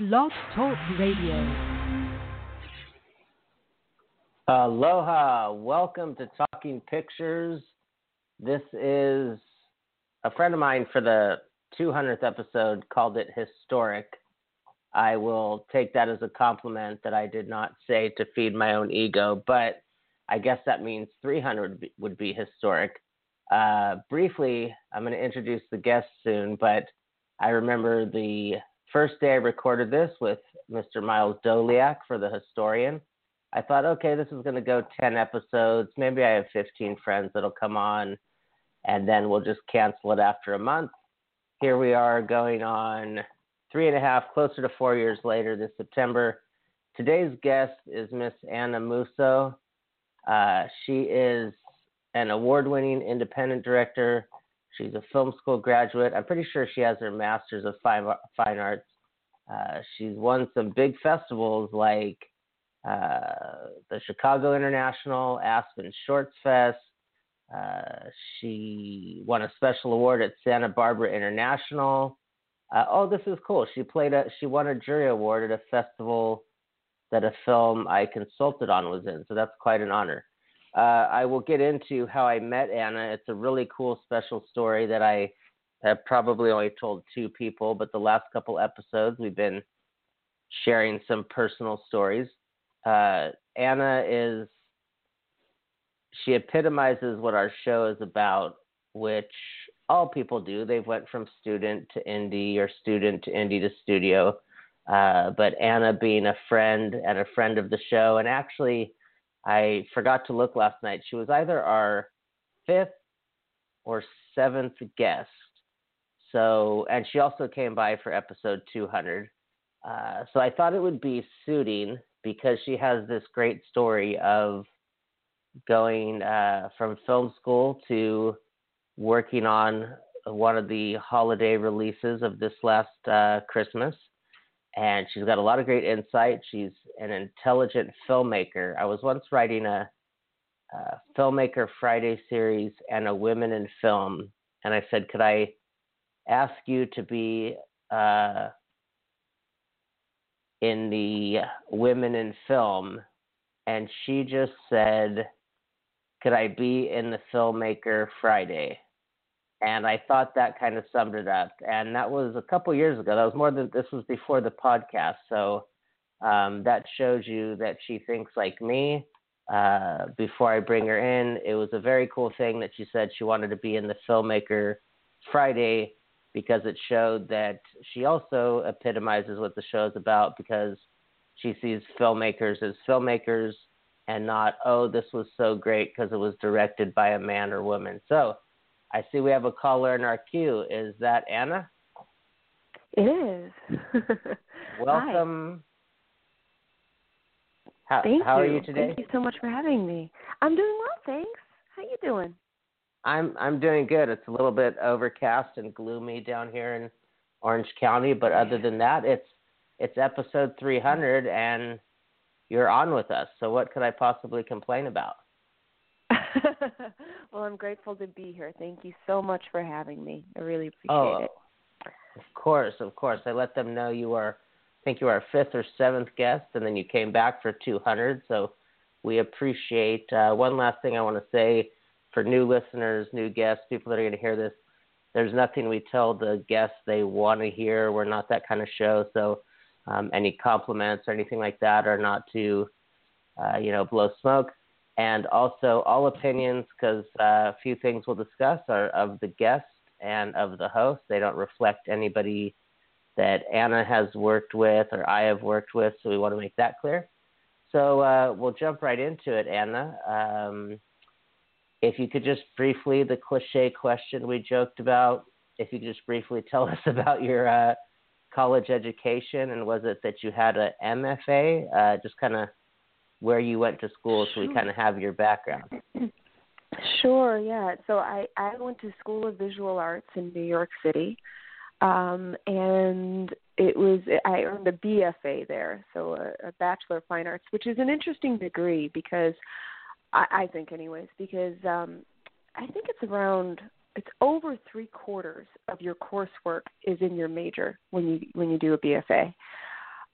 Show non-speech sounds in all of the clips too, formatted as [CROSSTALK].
Blog Talk Radio. Aloha. Welcome to Talking Pictures. This is a friend of mine for the 200th episode called it historic. I will take that as a compliment that I did not say to feed my own ego, but I guess that means 300 would be historic. Uh, briefly, I'm going to introduce the guests soon, but I remember the first day I recorded this with Mr. Miles Doliak for the historian. I thought, okay, this is going to go 10 episodes. Maybe I have 15 friends that'll come on, and then we'll just cancel it after a month. Here we are going on three and a half, closer to four years later this September. Today's guest is Miss Anna Musso. Uh, she is an award winning independent director She's a film school graduate. I'm pretty sure she has her master's of fine, fine arts. Uh, she's won some big festivals like uh, the Chicago International, Aspen Shorts Fest. Uh, she won a special award at Santa Barbara International. Uh, oh, this is cool. She played a. She won a jury award at a festival that a film I consulted on was in. So that's quite an honor uh, I will get into how I met Anna. It's a really cool, special story that I have probably only told two people, but the last couple episodes we've been sharing some personal stories. Uh, Anna is, she epitomizes what our show is about, which all people do. They've went from student to indie or student to indie to studio. Uh, but Anna being a friend and a friend of the show, and actually I forgot to look last night. She was either our fifth or seventh guest. So, and she also came by for episode 200. Uh, so I thought it would be suiting because she has this great story of going uh, from film school to working on one of the holiday releases of this last uh, Christmas and she's got a lot of great insight. She's an intelligent filmmaker. I was once writing a, a filmmaker Friday series and a women in film, and I said, could I ask you to be uh, in the women in film? And she just said, could I be in the filmmaker Friday? And I thought that kind of summed it up. And that was a couple years ago. That was more than this was before the podcast. So um, that shows you that she thinks like me. Uh, before I bring her in, it was a very cool thing that she said she wanted to be in the filmmaker Friday because it showed that she also epitomizes what the show is about because she sees filmmakers as filmmakers and not oh this was so great because it was directed by a man or woman. So I see we have a caller in our queue. Is that Anna? It is. [LAUGHS] Welcome. How, Thank how you. are you today? Thank you so much for having me. I'm doing well, thanks. How you doing? I'm I'm doing good. It's a little bit overcast and gloomy down here in Orange County, but other than that, it's it's episode 300 and you're on with us. So what could I possibly complain about? [LAUGHS] well, I'm grateful to be here. Thank you so much for having me. I really appreciate oh, it. Of course, of course. I let them know you are, I think you are our fifth or seventh guest, and then you came back for 200. So we appreciate. Uh, one last thing I want to say for new listeners, new guests, people that are going to hear this. There's nothing we tell the guests they want to hear. We're not that kind of show. So um, any compliments or anything like that are not to, uh, you know, blow smoke and also all opinions, because uh, a few things we'll discuss are of the guest and of the host. They don't reflect anybody that Anna has worked with or I have worked with, so we want to make that clear. So uh, we'll jump right into it, Anna. Um, if you could just briefly, the cliche question we joked about, if you could just briefly tell [LAUGHS] us about your uh, college education and was it that you had a MFA? Uh, just kind of where you went to school so we kind of have your background. [CLEARS THROAT] Sure, yeah. So I, I went to School of Visual Arts in New York City. Um, and it was I earned a BFA there, so a, a Bachelor of Fine Arts, which is an interesting degree because I, I think, anyways, because um, I think it's around it's over three quarters of your coursework is in your major when you when you do a BFA.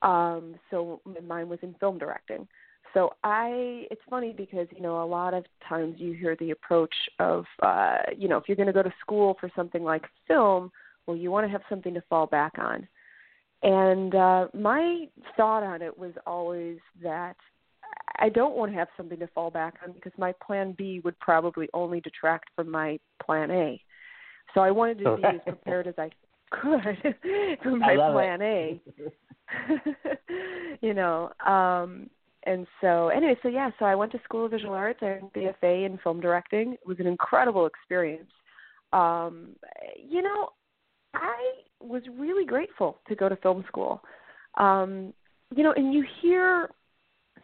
Um, so mine was in film directing. So I, it's funny because you know a lot of times you hear the approach of, uh, you know, if you're going to go to school for something like film, well, you want to have something to fall back on. And uh, my thought on it was always that I don't want to have something to fall back on because my plan B would probably only detract from my plan A. So I wanted to be as [LAUGHS] prepared as I could [LAUGHS] for my plan it. A. [LAUGHS] you know, um and so anyway, so yeah, so I went to School of Visual Arts. I earned BFA in film directing. It was an incredible experience. Um, you know, I was really grateful to go to film school. Um, you know, and you hear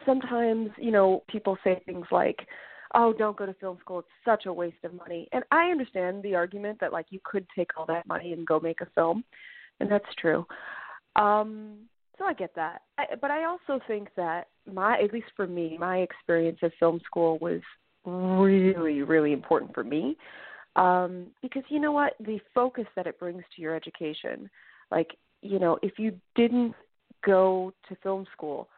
sometimes, you know, people say things like, "Oh, don't go to film school; it's such a waste of money." And I understand the argument that like you could take all that money and go make a film, and that's true. Um, so I get that, I, but I also think that my, at least for me, my experience of film school was really, really important for me um, because you know what, the focus that it brings to your education, like you know, if you didn't go to film school,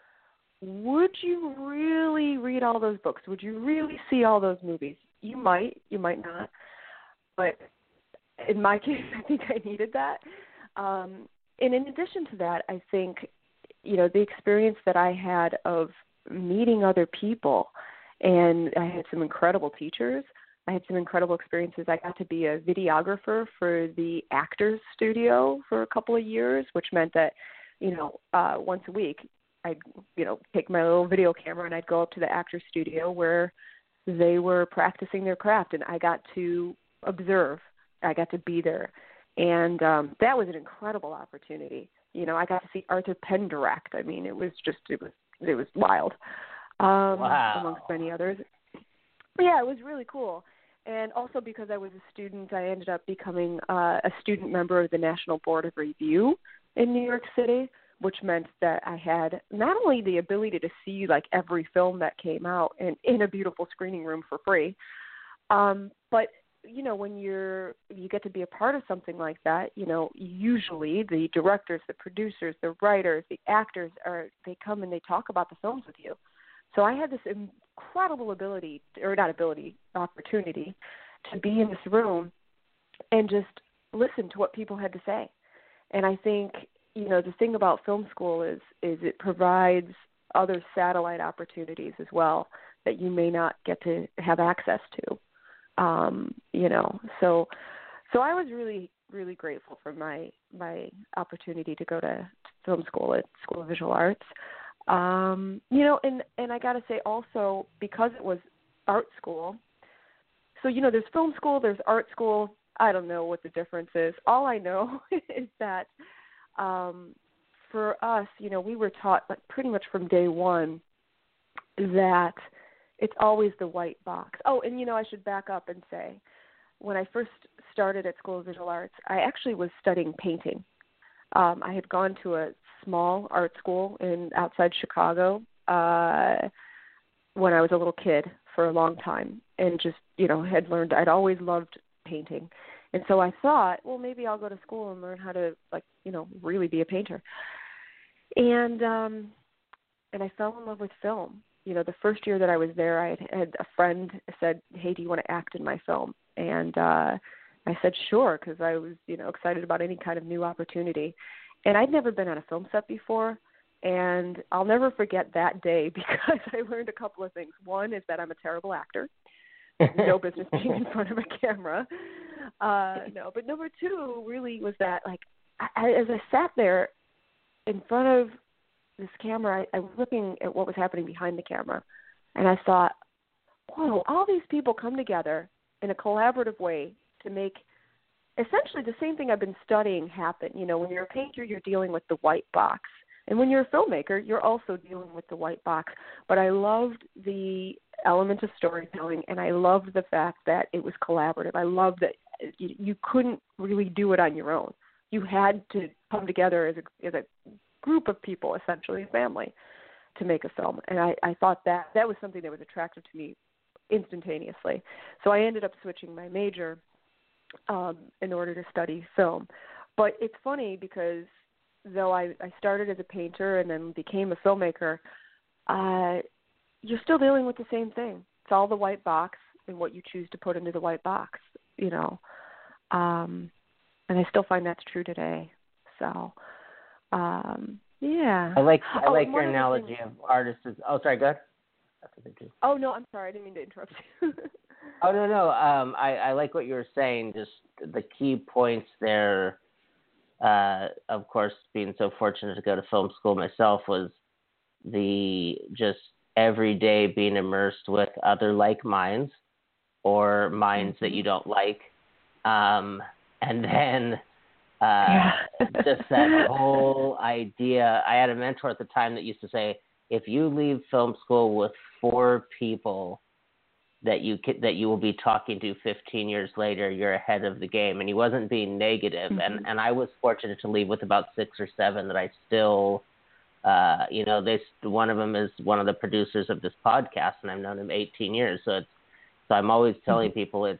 would you really read all those books? Would you really see all those movies? You might, you might not, but in my [LAUGHS] case, I think I needed that. Um, and in addition to that, I think, you know, the experience that I had of meeting other people, and I had some incredible teachers. I had some incredible experiences. I got to be a videographer for the Actors Studio for a couple of years, which meant that, you know, uh, once a week, I'd, you know, take my little video camera and I'd go up to the Actors Studio where they were practicing their craft, and I got to observe. I got to be there and um, that was an incredible opportunity. You know, I got to see Arthur Penn direct. I mean, it was just it was it was wild, um, wow. amongst many others. But yeah, it was really cool. And also because I was a student, I ended up becoming uh, a student member of the National Board of Review in New York City, which meant that I had not only the ability to see like every film that came out in, in a beautiful screening room for free, um, but you know when you're you get to be a part of something like that you know usually the directors the producers the writers the actors are they come and they talk about the films with you. So i had this incredible ability or not ability opportunity to be in this room and just listen to what people had to say. And i think you know the thing about film school is is it provides other satellite opportunities as well that you may not get to have access to um, you know, so so I was really really grateful for my my opportunity to go to, film school at School of Visual Arts. Um, you know, and and I got to say also because it was art school. So you know, there's film school, there's art school. I don't know what the difference is. All I know [LAUGHS] is that um, for us, you know, we were taught like pretty much from day one that it's always the white box. Oh, and you know, I should back up and say, when I first started at School of Visual Arts, I actually was studying painting. Um, I had gone to a small art school in outside Chicago uh, when I was a little kid for a long time, and just you know had learned. I'd always loved painting, and so I thought, well, maybe I'll go to school and learn how to like you know really be a painter. And um, and I fell in love with film you know, the first year that I was there, I had, had a friend said, "Hey, do you want to act in my film?" And uh, I said, "Sure," because I was, you know, excited about any kind of new opportunity. And I'd never been on a film set before, and I'll never forget that day [LAUGHS] because I learned a couple of things. One is that I'm a terrible actor. [LAUGHS] no business being in front of a camera. Uh, no, but number two really was that like I, as I sat there in front of this camera, I, I was looking at what was happening behind the camera, and I thought, whoa, all these people come together in a collaborative way to make essentially the same thing I've been studying happen. You know, when you're a painter, you're dealing with the white box. And when you're a filmmaker, you're also dealing with the white box. But I loved the element of storytelling, and I loved the fact that it was collaborative. I loved that you, you couldn't really do it on your own. You had to come together as a as a group of people, essentially family, to make a film. And I, I thought that that was something that was attractive to me instantaneously. So I ended up switching my major um, in order to study film. But it's funny because though I, I started as a painter and then became a filmmaker, uh, you're still dealing with the same thing. It's all the white box and what you choose to put into the white box, you know. Um, and I still find that's true today. So, um, yeah. I like I Oh, like your analogy thing- of artists. Is, oh, sorry, go ahead. That's a good too. Oh no, I'm sorry. I didn't mean to interrupt you. [LAUGHS] Oh no no. Um, I I like what you were saying. Just the key points there. Uh, of course, being so fortunate to go to film school myself was the just every day being immersed with other like minds or minds that Mhm. you don't like, um, and then uh, Yeah. just that [LAUGHS] whole idea. I had a mentor at the time that used to say, if you leave film school with four people that you that you will be talking to 15 years later, you're ahead of the game. And he wasn't being negative. And Mhm. and I was fortunate to leave with about six or seven that I still. Uh, you know, this one of them is one of the producers of this podcast, and I've known him 18 years. So it's so I'm always telling people it's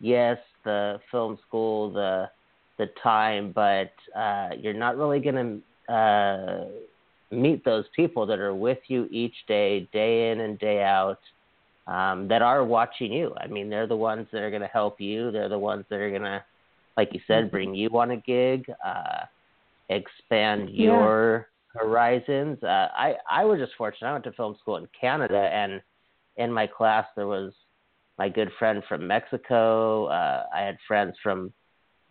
yes, the film school, the the time, but uh, you're not really going to uh, meet those people that are with you each day, day in and day out, um, that are watching you. I mean, they're the ones that are going to help you. They're the ones that are going to, like you said, bring you on a gig, uh, expand Yeah. your horizons. Uh, I I was just fortunate. I went to film school in Canada, and in my class there was my good friend from Mexico. Uh, I had friends from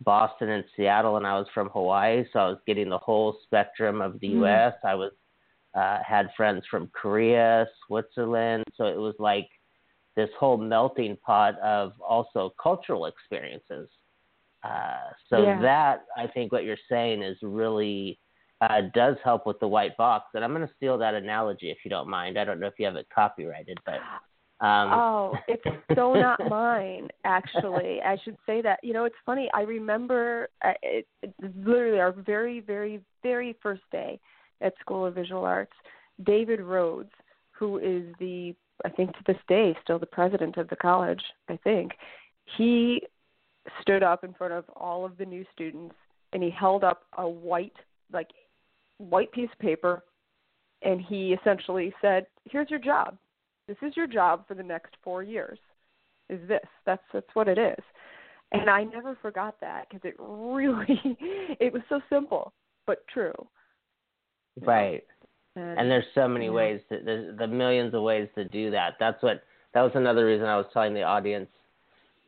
Boston and Seattle, and I was from Hawaii, so I was getting the whole spectrum of the Mm. U.S. I was uh, had friends from Korea, Switzerland, so it was like this whole melting pot of also cultural experiences. Uh, so Yeah. that I think what you're saying is really uh, does help with the white box, and I'm going to steal that analogy if you don't mind. I don't know if you have it copyrighted, but um, oh, it's so not [LAUGHS] mine. Actually, I should say that. You know, it's funny. I remember uh, it, it literally our very, very, very first day at School of Visual Arts. David Rhodes, who is the I think to this day still the president of the college. I think he stood up in front of all of the new students and he held up a white like white piece of paper and he essentially said, "Here's your job this is your job for the next four years is this. That's that's what it is. And i never forgot that because it [LAUGHS] really it was so simple but true. Right. and, and there's so many yeah. ways to there's the millions of ways to do that. That's what that was another reason i was telling the audience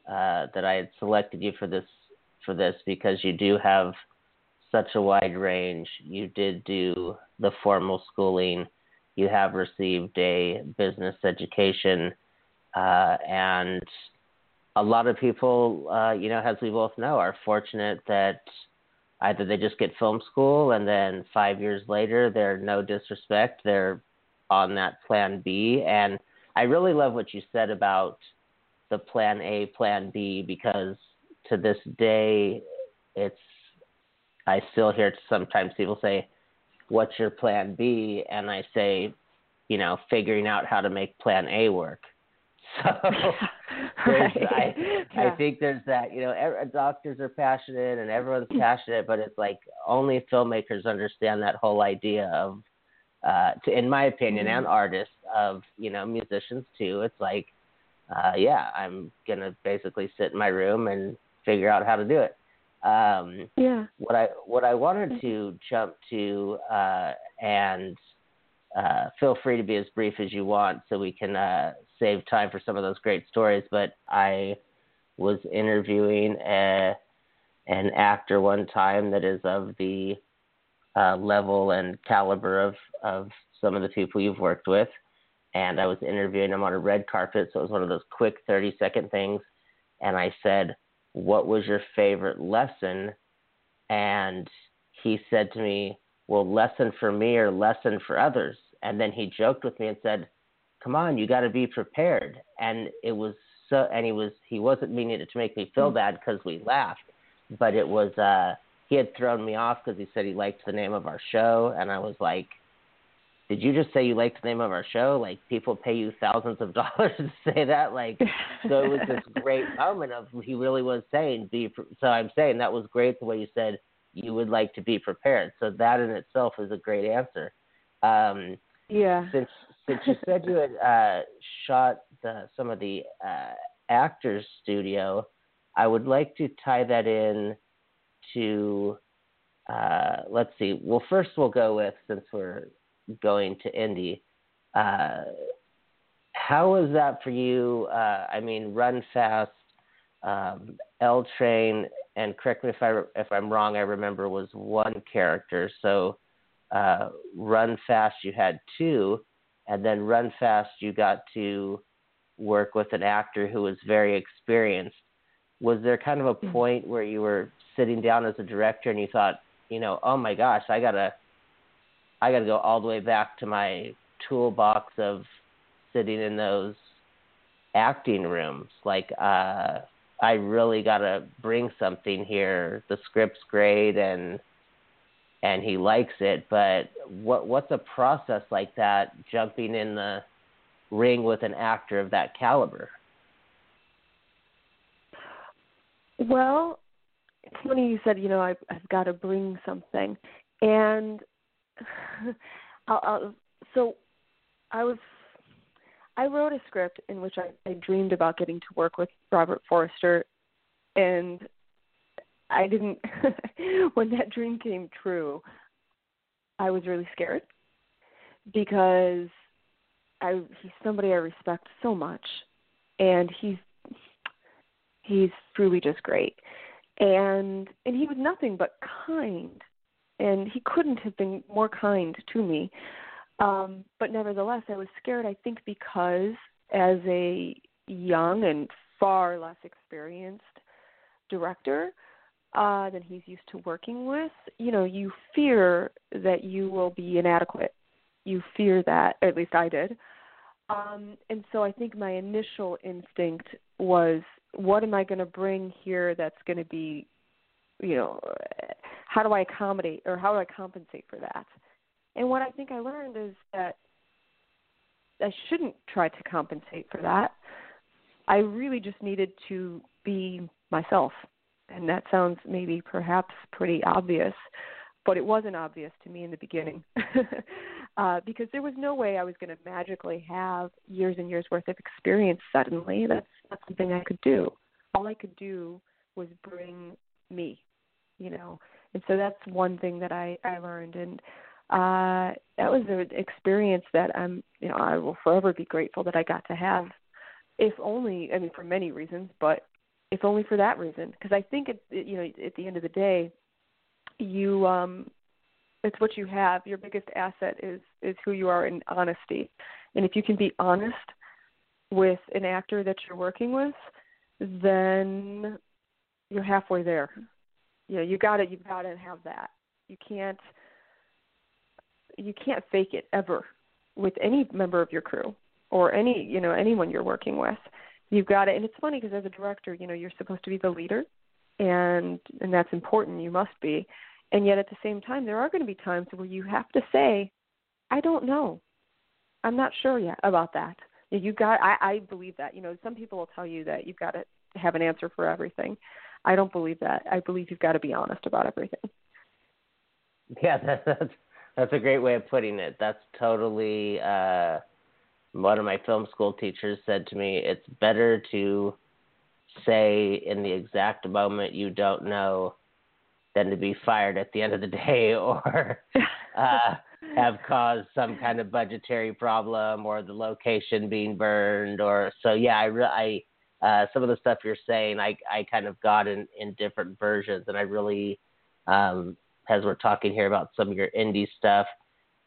uh, that i had selected you for this for this because you do have such a wide range. You did do the formal schooling you have received a business education uh, and a lot of people uh, you know as we both know are fortunate that either they just get film school and then five years later they're no disrespect they're on that plan b. And i really love what you said about the plan a plan b because to this day it's i still hear sometimes people say what's your plan b and i say you know figuring out how to make plan a work [LAUGHS] so [LAUGHS] right. I, yeah. I think there's that, you know, ev- doctors are passionate and everyone's passionate, but it's like only filmmakers understand that whole idea of, uh, to, in my opinion, Mhm. and artists of, you know, musicians too. It's like, uh, yeah, I'm gonna basically sit in my room and figure out how to do it. Um, yeah what I what I wanted to jump to, uh, and uh, feel free to be as brief as you want, so we can uh, save time for some of those great stories. But I was interviewing a, an actor one time that is of the uh, level and caliber of of some of the people you've worked with, and I was interviewing him on a red carpet, so it was one of those quick thirty second things, and I said, "What was your favorite lesson?" and he said to me, "Well, lesson for me or lesson for others?" And then he joked with me and said, "Come on, you got to be prepared." And it was so, and he was he wasn't meaning it to make me feel bad because we laughed, but it was uh he had thrown me off because he said he liked the name of our show, and I was like. Did you just say you liked the name of our show? Like people pay you thousands of [LAUGHS] dollars to say that? Like so it was this [LAUGHS] great moment of he really was saying be. pre- So I'm saying that was great the way you said you would like to be prepared. So that in itself is a great answer. Um, yeah. Since since you said you had uh, shot the, some of the uh, actors studio, I would like to tie that in to uh, let's see. Well, first we'll go with since we're going to indie. Uh, how was that for you? Uh, I mean, Run Fast, um, L Train, and correct me if I if I'm wrong. I remember was one character. So uh, Run Fast, you had two, and then Run Fast, you got to work with an actor who was very experienced. Was there kind of a mm-hmm. point where you were sitting down as a director and you thought, you know, oh my gosh, I gotta, I gotta go all the way back to my toolbox of sitting in those acting rooms. Like, uh, I really gotta bring something here. The script's great and and he likes it, but what what's a process like that jumping in the ring with an actor of that caliber? Well, it's funny you said, you know, I've, I've got to bring something, and [SIGHS] I'll, I'll, so I was I wrote a script in which I, I dreamed about getting to work with Robert Forster, and I didn't. [LAUGHS] when that dream came true, I was really scared because I he's somebody I respect so much, and he's he's truly just great, and and he was nothing but kind, and he couldn't have been more kind to me. Um, but nevertheless, I was scared. I think because as a young and far less experienced director uh, than he's used to working with, you know, you fear that you will be inadequate. You fear that, at least I did. Um, and so I think my initial instinct was, what am I going to bring here that's going to be, you know, how do I accommodate or how do I compensate for that? And what I think I learned is that I shouldn't try to compensate for that. I really just needed to be myself. And that sounds maybe perhaps pretty obvious, but it wasn't obvious to me in the beginning. [LAUGHS] uh, because there was no way I was going to magically have years and years worth of experience suddenly. That's not something I could do. All I could do was bring me, you know. And so that's one thing that I I learned and uh, that was an experience that I'm, you know, I will forever be grateful that I got to have. If only, I mean, for many reasons, but if only for that reason, because I think it, it, you know, at the end of the day, you, um, it's what you have. Your biggest asset is is who you are in honesty, and if you can be honest with an actor that you're working with, then you're halfway there. You know, you got to you've got to have that. You can't you can't fake it ever with any member of your crew or any you know anyone you're working with. You've got it and it's funny because as a director you know you're supposed to be the leader and and that's important you must be. And yet at the same time there are going to be times where you have to say i don't know. I'm not sure yet about that. You got i i believe that. You know some people will tell you that you've got to have an answer for everything i don't believe that i believe you've got to be honest about everything yeah [LAUGHS] that, that's that's a great way of putting it. That's totally uh, one of my film school teachers said to me. It's better to say in the exact moment you don't know than to be fired at the end of the [LAUGHS] day or [LAUGHS] uh, have caused some kind of budgetary problem or the location being burned or so. Yeah, I, I uh, some of the stuff you're saying, I I kind of got in in different versions, and I really um, as we're talking here about some of your indie stuff,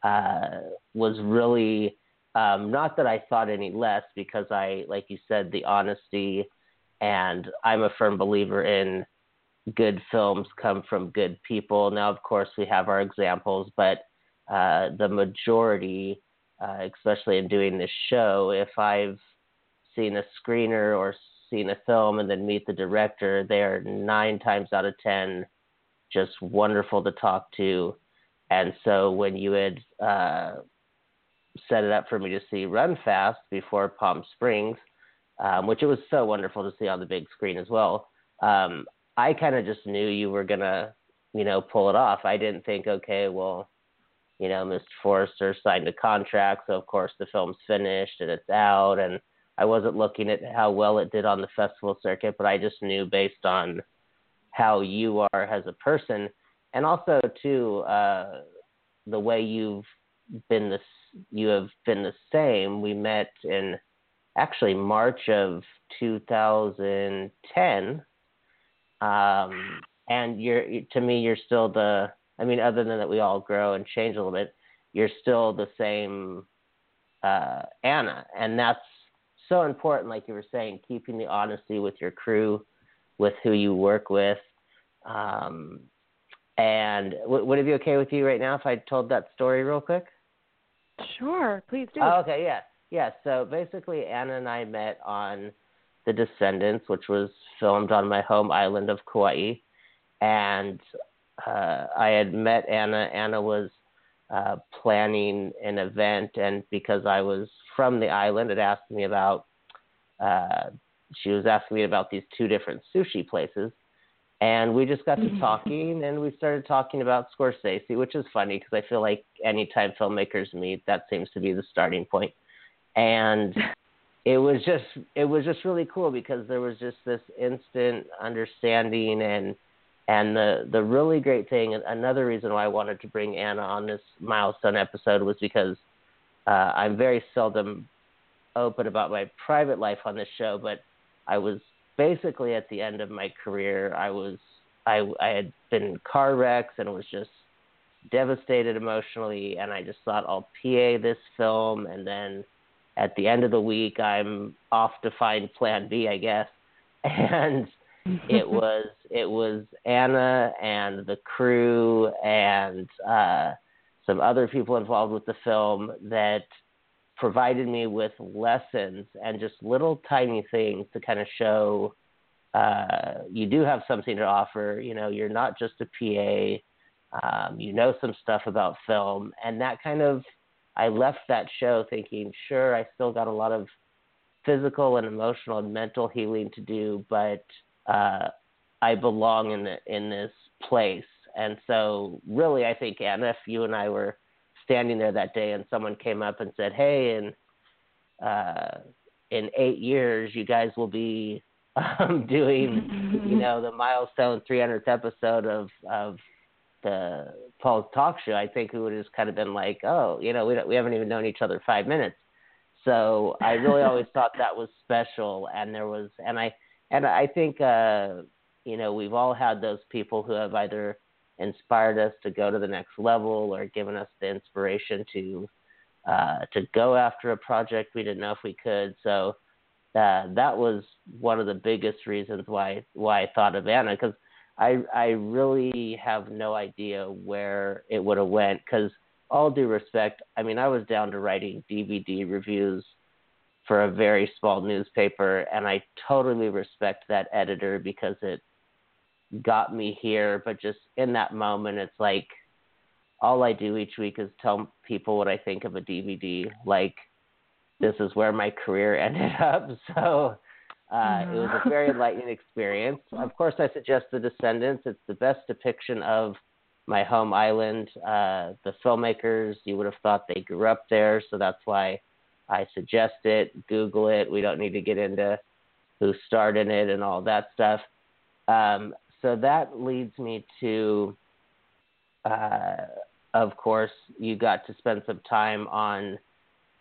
uh, was really um, not that I thought any less because I, like you said, the honesty, and I'm a firm believer in good films come from good people. Now, of course, we have our examples, but uh, the majority, uh, especially in doing this show, if I've seen a screener or seen a film and then meet the director, they are nine times out of ten just wonderful to talk to. And so when you had uh, set it up for me to see Run Fast before Palm Springs, um, which it was so wonderful to see on the big screen as well, um, I kind of just knew you were to you know, pull it off. I didn't think, okay, well, you know, Mr. Forster signed a contract, so of course the film's finished and it's out. And I wasn't looking at how well it did on the festival circuit, but I just knew based on how you are as a person, and also too uh, the way you've been this, you have been the same. We met in actually March of 2010. Um, and you're to me you're still the I mean other than that we all grow and change a little bit you're still the same uh, Anna and that's so important like you were saying keeping the honesty with your crew with who you work with. Um, and w- would it be okay with you right now if I told that story real quick? Sure please do. Oh, okay yeah. Yeah so basically Anna and I met on The Descendants which was filmed on my home island of Kauai. And uh, I had met Anna. Anna was uh, planning an event, and because I was from the island, it asked me about. Uh, she was asking me about these two different sushi places, and we just got to mm-hmm. talking, and we started talking about Scorsese, which is funny because I feel like anytime filmmakers meet, that seems to be the starting point, and. [LAUGHS] It was just it was just really cool because there was just this instant understanding and and the the really great thing, another reason why I wanted to bring Anna on this milestone episode was because uh, I'm very seldom open about my private life on this show, but I was basically at the end of my career. I was I I had been in car wrecks and was just devastated emotionally, and I just thought I'll PA this film, and then at the end of the week I'm off to find Plan B, I guess, [LAUGHS] and it [LAUGHS] was it was Anna and the crew and uh, some other people involved with the film that provided me with lessons and just little tiny things to kind of show uh, you do have something to offer. You know, you're not just a PA. Um, you know some stuff about film, and that kind of I left that show thinking, sure, I still got a lot of physical and emotional and mental healing to do, but uh, I belong in the, in this place. And so, really, I think Anna, if you and I were standing there that day and someone came up and said, "Hey, in uh, in eight years, you guys will be um, [LAUGHS] doing, you know, the milestone 300th episode of of the Paul's talk show," I think it would have just kind of been like, "Oh, you know, we don't, we haven't even known each other five minutes." So I really always [LAUGHS] thought that was special, and there was, and I and I think uh, you know we've all had those people who have either inspired us to go to the next level or given us the inspiration to uh, to go after a project we didn't know if we could. So uh, that was one of the biggest reasons why why I thought of Anna because I I really have no idea where it would have went because all due respect, I mean I was down to writing DVD reviews for a very small newspaper, and I totally respect that editor because it got me here. But just in that moment, it's like all I do each week is tell people what I think of a DVD. Like this is where my career [LAUGHS] ended up. So uh, mm-hmm. it was a very enlightening experience. Of course, I suggest The Descendants. It's the best depiction of my home island. Uh, the filmmakers, you would have thought they grew up there, so that's why I suggest it. Google it. We don't need to get into who started it and all that stuff. Um, so that leads me to, uh, of course, you got to spend some time on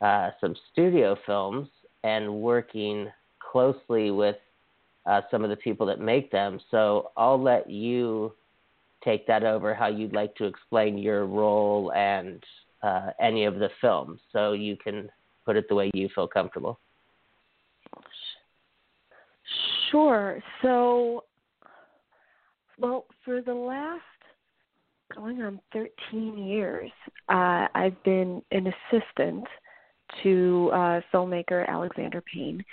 uh, some studio films and working closely with uh, some of the people that make them. So I'll let you take that over how you'd like to explain your role and uh, any of the films. So you can put it the way you feel comfortable. Sure. So, well, for the last going on 13 years, uh, I've been an assistant to uh, filmmaker Alexander Payne,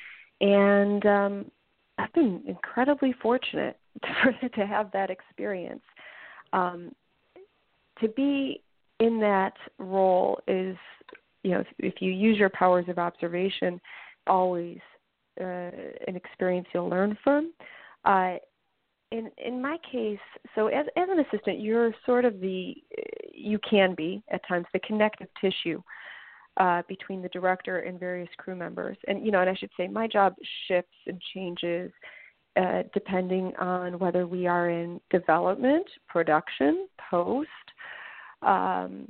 and um, I've been incredibly fortunate [LAUGHS] for, to have that experience. Um, to be in that role is you know, if, if you use your powers of observation, always uh, an experience you'll learn from. Uh, in in my case, so as as an assistant, you're sort of the you can be at times the connective tissue uh, between the director and various crew members. And you know, and I should say, my job shifts and changes uh, depending on whether we are in development, production, post, um,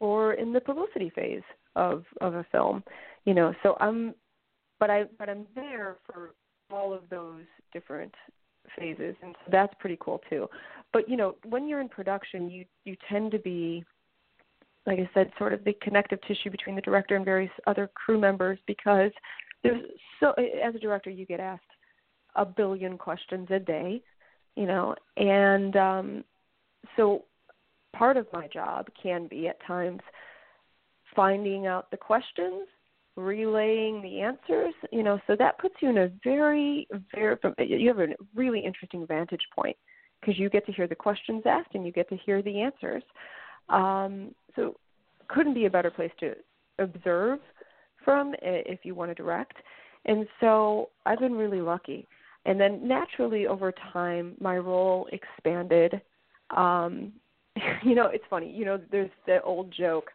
or in the publicity phase of of a film. You know, so I'm, but I but I'm there for all of those different phases, and so that's pretty cool too. But you know, when you're in production, you you tend to be like I said, sort of the connective tissue between the director and various other crew members because there's so as a director you get asked a billion questions a day, you know, and um so part of my job can be at times finding out the questions, relaying the answers, you know, so that puts you in a very very you have a really interesting vantage point because you get to hear the questions asked and you get to hear the answers. Um, so couldn't be a better place to observe from if you want to direct. And so I've been really lucky. And then naturally over time, my role expanded. Um, [LAUGHS] you know, it's funny. You know, there's the old joke.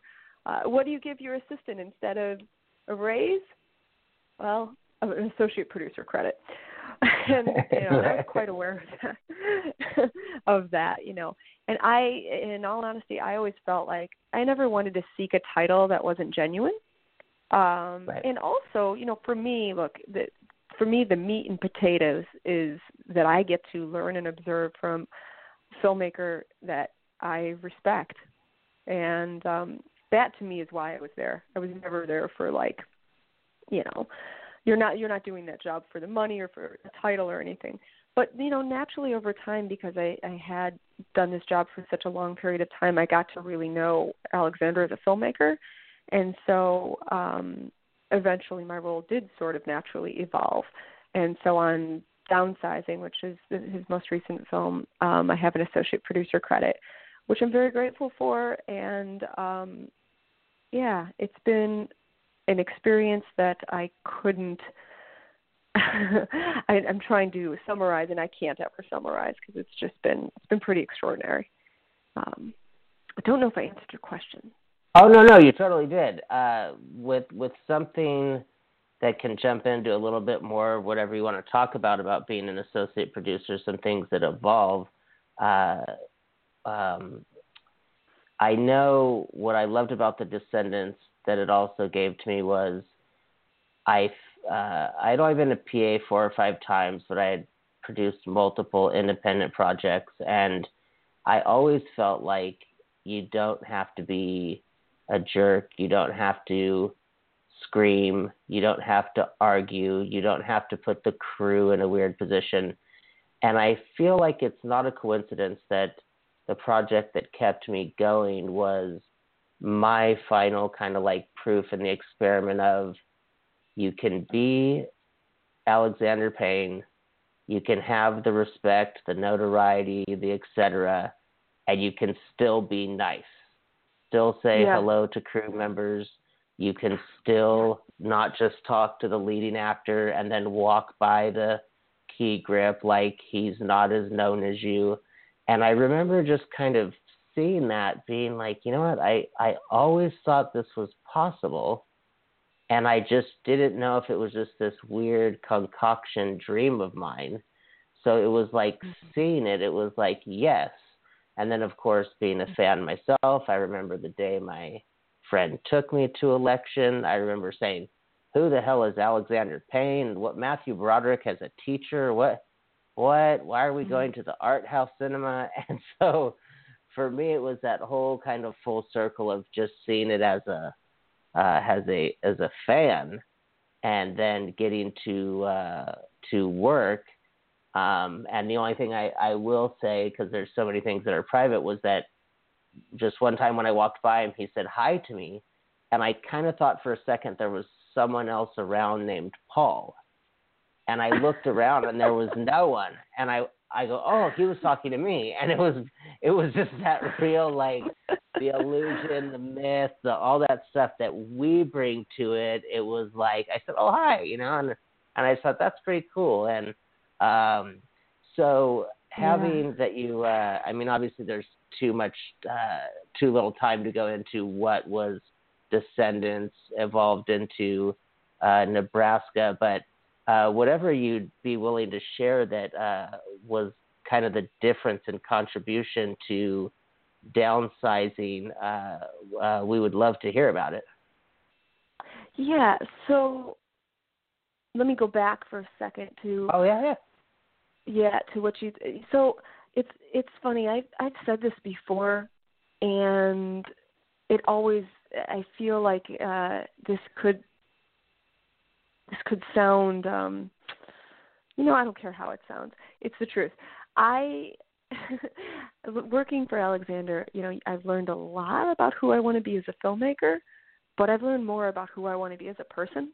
Uh, what do you give your assistant instead of a raise? Well, an associate producer credit. [LAUGHS] and [LAUGHS] you know, I was quite aware of that, [LAUGHS] of that, you know. And I, in all honesty, I always felt like I never wanted to seek a title that wasn't genuine. Um, right. And also, you know, for me, look, the, for me, the meat and potatoes is that I get to learn and observe from filmmaker that I respect, and um, that to me is why I was there. I was never there for like, you know, you're not you're not doing that job for the money or for a title or anything. But you know naturally over time because i i had done this job for such a long period of time i got to really know alexander as a filmmaker. And so um eventually my role did sort of naturally evolve. And so on downsizing which is his most recent film um i have an associate producer credit which i'm very grateful for. And um yeah it's been an experience that I couldn't. [LAUGHS] I, I'm trying to summarize, and I can't ever summarize because it's just been it's been pretty extraordinary. Um, I don't know if I answered your question. Oh no, no, you totally did. Uh, with with something that can jump into a little bit more whatever you want to talk about about being an associate producer, some things that evolve. Uh, um, I know what I loved about the Descendants that it also gave to me was I uh, I'd only been a PA four or five times, but I had produced multiple independent projects, and I always felt like you don't have to be a jerk, you don't have to scream, you don't have to argue, you don't have to put the crew in a weird position. And I feel like it's not a coincidence that the project that kept me going was my final kind of like proof in the experiment of you can be Alexander Payne, you can have the respect, the notoriety, the etc., and you can still be nice. Still say yeah. hello to crew members. You can still not just talk to the leading actor and then walk by the key grip like he's not as known as you. And I remember just kind of seeing that being like, you know what, I, I always thought this was possible and I just didn't know if it was just this weird concoction dream of mine. So it was like mm-hmm. seeing it, it was like, yes. And then of course being a fan myself, I remember the day my friend took me to election. I remember saying, Who the hell is Alexander Payne? What Matthew Broderick has a teacher? What what? Why are we mm-hmm. going to the art house cinema? [LAUGHS] And so for me, it was that whole kind of full circle of just seeing it as a uh, as a as a fan, and then getting to uh, to work. Um, and the only thing I, I will say, because there's so many things that are private, was that just one time when I walked by him, he said hi to me, and I kind of thought for a second there was someone else around named Paul. And I looked around and there was no one. And I I go, oh, he was talking to me, and it was it was just that real like the illusion, the myth, the all that stuff that we bring to it. It was like I said, oh hi, you know, and and I thought that's pretty cool, and um, so having Yeah. that you uh I mean obviously there's too much uh too little time to go into what was descendants evolved into uh Nebraska, but uh whatever you'd be willing to share that uh was kind of the difference in contribution to downsizing, uh, uh we would love to hear about it. Yeah. So let me go back for a second to Oh yeah, yeah. yeah to what you. So it's it's funny. I I've said this before, and it always I feel like uh, this could this could sound. um you know, I don't care how it sounds. It's the truth. I [LAUGHS] working for Alexander, you know, I've learned a lot about who I want to be as a filmmaker, but I've learned more about who I want to be as a person.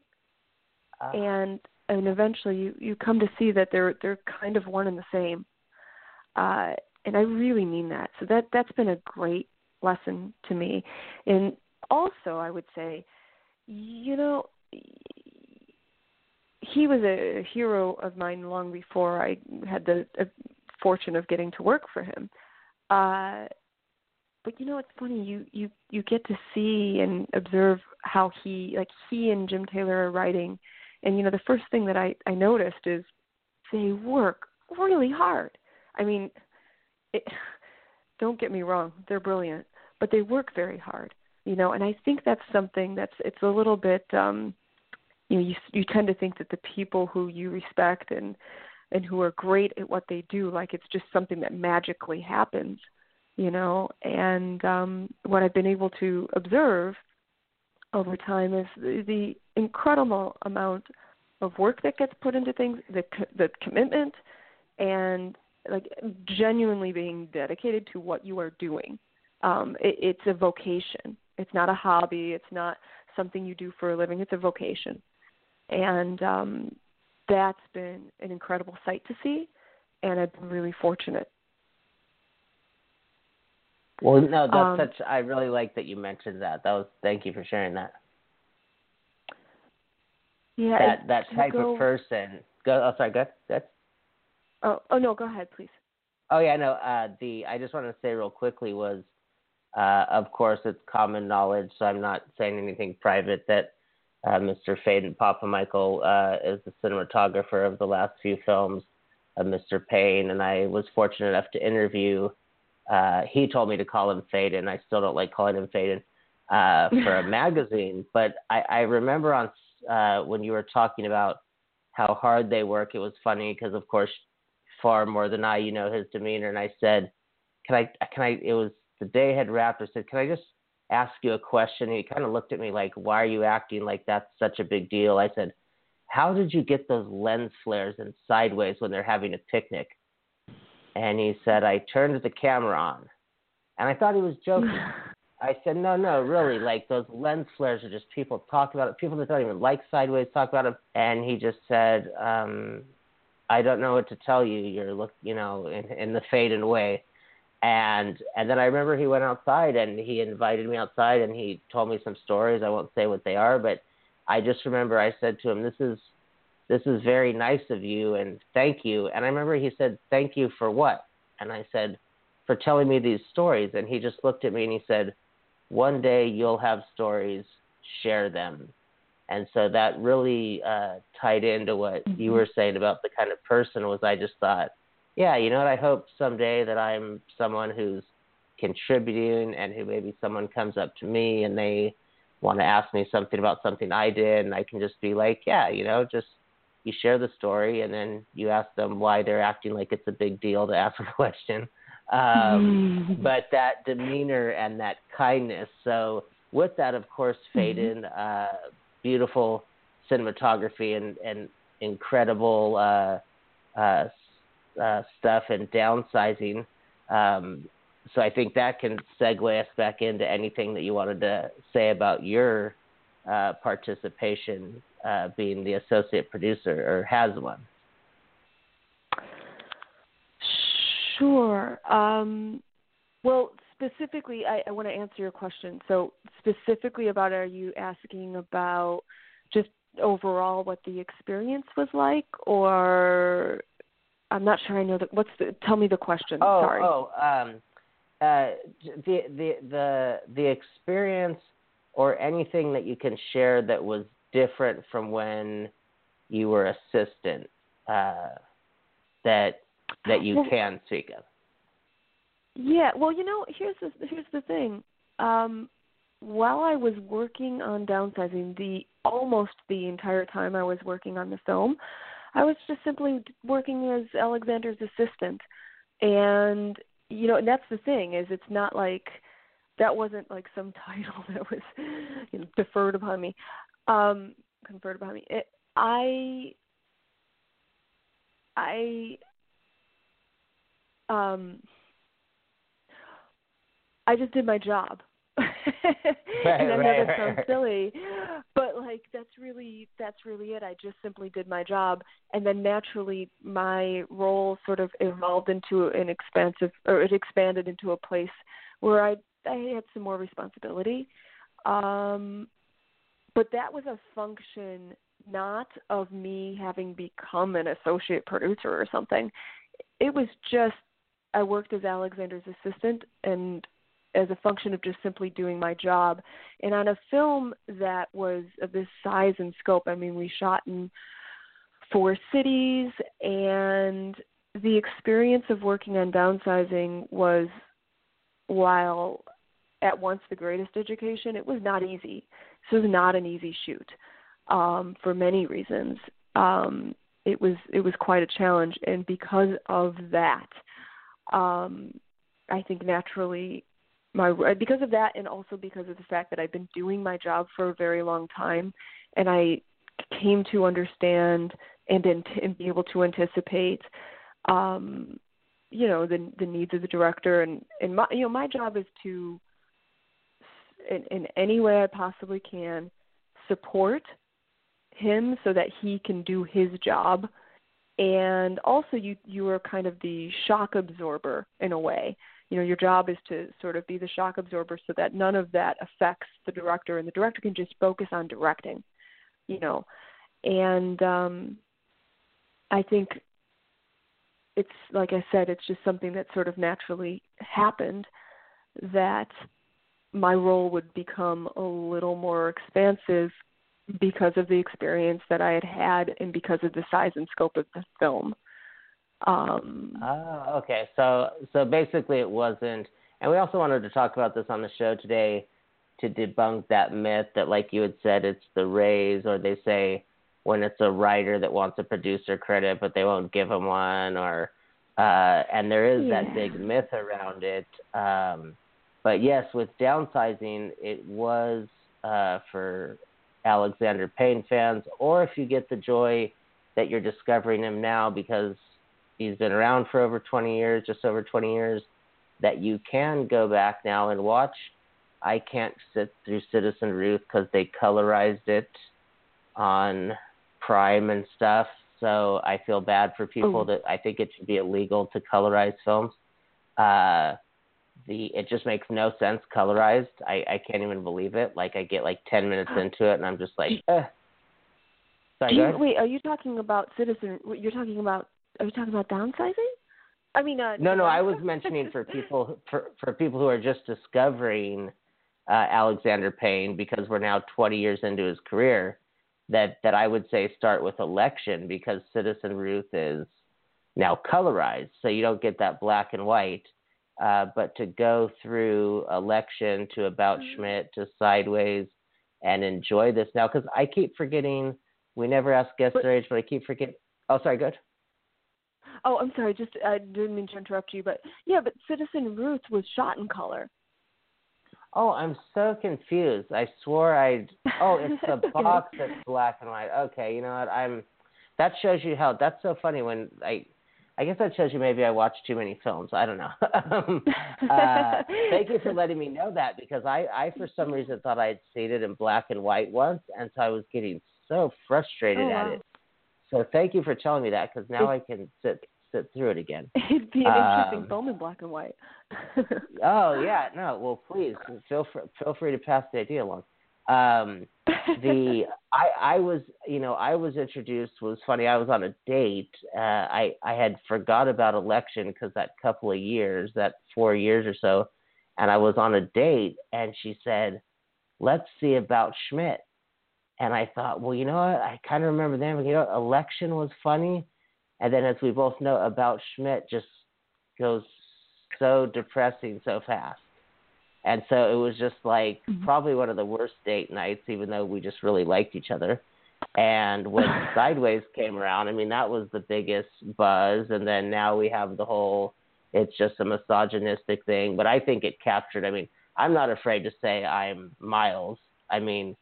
Uh, And and eventually you you come to see that they're they're kind of one and the same. Uh and I really mean that. So that that's been a great lesson to me. And also I would say, you know, he was a hero of mine long before I had the uh, fortune of getting to work for him. Uh, but you know, it's funny. You you you get to see and observe how he like he and Jim Taylor are writing, and you know, the first thing that I I noticed is they work really hard. I mean, it, [LAUGHS] don't get me wrong, they're brilliant, but they work very hard. You know, and I think that's something that's it's a little bit. um you know you you tend to think that the people who you respect and and who are great at what they do like it's just something that magically happens you know? And um what i've been able to observe over time is the, the incredible amount of work that gets put into things the the commitment and like genuinely being dedicated to what you are doing. Um it, it's a vocation. It's not a hobby. It's not something you do for a living. It's a vocation and um, that's been an incredible sight to see, and I've been really fortunate. Well, no, that's Um, such. I really like that you mentioned that. That was. Thank you for sharing that. Yeah, that it- that type go- of person. Go. Oh, sorry. Go. Good. Oh, oh no, go ahead, please. Oh yeah. No. Uh, the I just wanted to say real quickly was, uh, of course, it's common knowledge. So I'm not saying anything private that uh, Mr. Phedon Papamichael uh, is the cinematographer of the last few films of Mr. Payne, and I was fortunate enough to interview. Uh, he told me to call him Phedon. I still don't like calling him Phedon uh, [LAUGHS] for a magazine, but I, I remember on uh, when you were talking about how hard they work. It was funny because, of course, far more than I, you know, his demeanor. And I said, "Can I? Can I?" It was the day had wrapped. I said, "Can I just ask you a question?" he kind of looked at me like, "Why are you acting like that's such a big deal?" I said, "How did you get those lens flares in sideways when they're having a picnic?" And he said, "I turned the camera on," and I thought he was joking. [LAUGHS] I said, no, no, really. Like those lens flares are just people talk about it. People that don't even like Sideways talk about it. And he just said, um, I don't know what to tell you. You're look, you know, in, in the Phedon way. And and then I remember he went outside and he invited me outside and he told me some stories. I won't say what they are, but I just remember I said to him, "This is this is very nice of you and thank you." And I remember he said, "Thank you for what?" And I said, "For telling me these stories." And he just looked at me and he said one day you'll have stories, share them. And so that really uh, tied into what Mm-hmm. you were saying about the kind of person was I just thought, yeah, you know what, I hope someday that I'm someone who's contributing and who maybe someone comes up to me and they want to ask me something about something I did and I can just be like, yeah, you know, just you share the story and then you ask them why they're acting like it's a big deal to ask [LAUGHS] a question. Um, but that demeanor and that kindness. So with that, of course, Phedon, uh, beautiful cinematography and, and incredible uh, uh, uh, stuff and downsizing. Um, so I think that can segue us back into anything that you wanted to say about your uh, participation uh, being the associate producer or has one. Sure. Um, well, specifically, I, I want to answer your question. So, specifically about, are you asking about just overall what the experience was like, or I'm not sure I know that. What's the? Tell me the question. Oh, Sorry. oh, um, uh, the the the the experience or anything that you can share that was different from when you were assistant uh, that that you Well- can speak of. Yeah, well, you know, here's the here's the thing. Um, while I was working on downsizing, the almost the entire time I was working on the film, I was just simply working as Alexander's assistant, and you know, and that's the thing is it's not like that wasn't like some [LAUGHS] title that was you know, deferred upon me, um, conferred upon me. It, I I um I just did my job. [LAUGHS] and I know right, that sounds right. silly, but like that's really that's really it. I just simply did my job, and then naturally my role sort of evolved into an expansive, or it expanded into a place where I I had some more responsibility. Um, but that was a function not of me having become an associate producer or something. It was just I worked as Alexander's assistant and as a function of just simply doing my job. And on a film that was of this size and scope, I mean, we shot in four cities, and the experience of working on downsizing was, while at once the greatest education, it was not easy. This was not an easy shoot um, for many reasons. Um, it was it was quite a challenge, and because of that, um, I think naturally my because of that and also because of the fact that I've been doing my job for a very long time and I came to understand and and be able to anticipate um you know the the needs of the director and and my you know my job is to in, in any way I possibly can support him so that he can do his job. And also you you are kind of the shock absorber in a way you know your job is to sort of be the shock absorber so that none of that affects the director and the director can just focus on directing you know and um i think it's like i said it's just something that sort of naturally happened that my role would become a little more expansive because of the experience that I had had and because of the size and scope of the film. Um, Oh, okay. So so basically it wasn't and we also wanted to talk about this on the show today to debunk that myth that like you had said it's the raise or they say when it's a writer that wants a producer credit but they won't give him one or uh and there is that big myth around it. Um but yes, with downsizing it was uh for Alexander Payne fans or if you get the joy that you're discovering him now because he's been around for over 20 years, just over 20 years, that you can go back now and watch. I can't sit through Citizen Ruth because they colorized it on Prime and stuff. So I feel bad for people Ooh. that I think it should be illegal to colorize films. Uh, the it just makes no sense colorized. I I can't even believe it. Like I get like 10 minutes [GASPS] into it and I'm just like, eh. Sorry, you, wait, are you talking about Citizen? You're talking about? Are you talking about downsizing? I mean, uh, No, no, I was [LAUGHS] mentioning for people for for people who are just discovering uh, Alexander Payne because we're now 20 years into his career. That that I would say start with election because Citizen Ruth is now colorized, so you don't get that black and white. Uh, but to go through election to about Schmidt to sideways and enjoy this now because I keep forgetting we never ask guest But- their age, but I keep forgetting. Oh, sorry, good. Oh, I'm sorry. Just I didn't mean to interrupt you, but yeah, but Citizen Ruth was shot in color. Oh, I'm so confused. I swore I'd. Oh, it's the [LAUGHS] Okay. box that's black and white. Okay, you know what? I'm. That shows you how. That's so funny when I. I guess that shows you maybe I watch too many films. I don't know. [LAUGHS] um, uh, thank you for letting me know that because I, I for some reason thought I had seen it in black and white once, and so I was getting so frustrated Oh, at wow. it. So thank you for telling me that because now I can sit sit through it again. [LAUGHS] It'd be an interesting Um, film in black and white. [LAUGHS] Oh yeah, no. Well, please feel free, feel free to pass the idea along. Um, the [LAUGHS] I I was you know I was introduced was funny. I was on a date. Uh, I I had forgot about election because that couple of years, that four years or so, and I was on a date, and she said, "Let's see about Schmidt." And I thought, well, you know what? I kind of remember them. You know, election was funny, and then as we both know, about Schmidt just goes so depressing so fast. And so it was just like mm-hmm. probably one of the worst date nights, even though we just really liked each other. And when [LAUGHS] Sideways came around, I mean, that was the biggest buzz. And then now we have the whole, it's just a misogynistic thing. But I think it captured, I mean, I'm not afraid to say I'm Miles. I mean,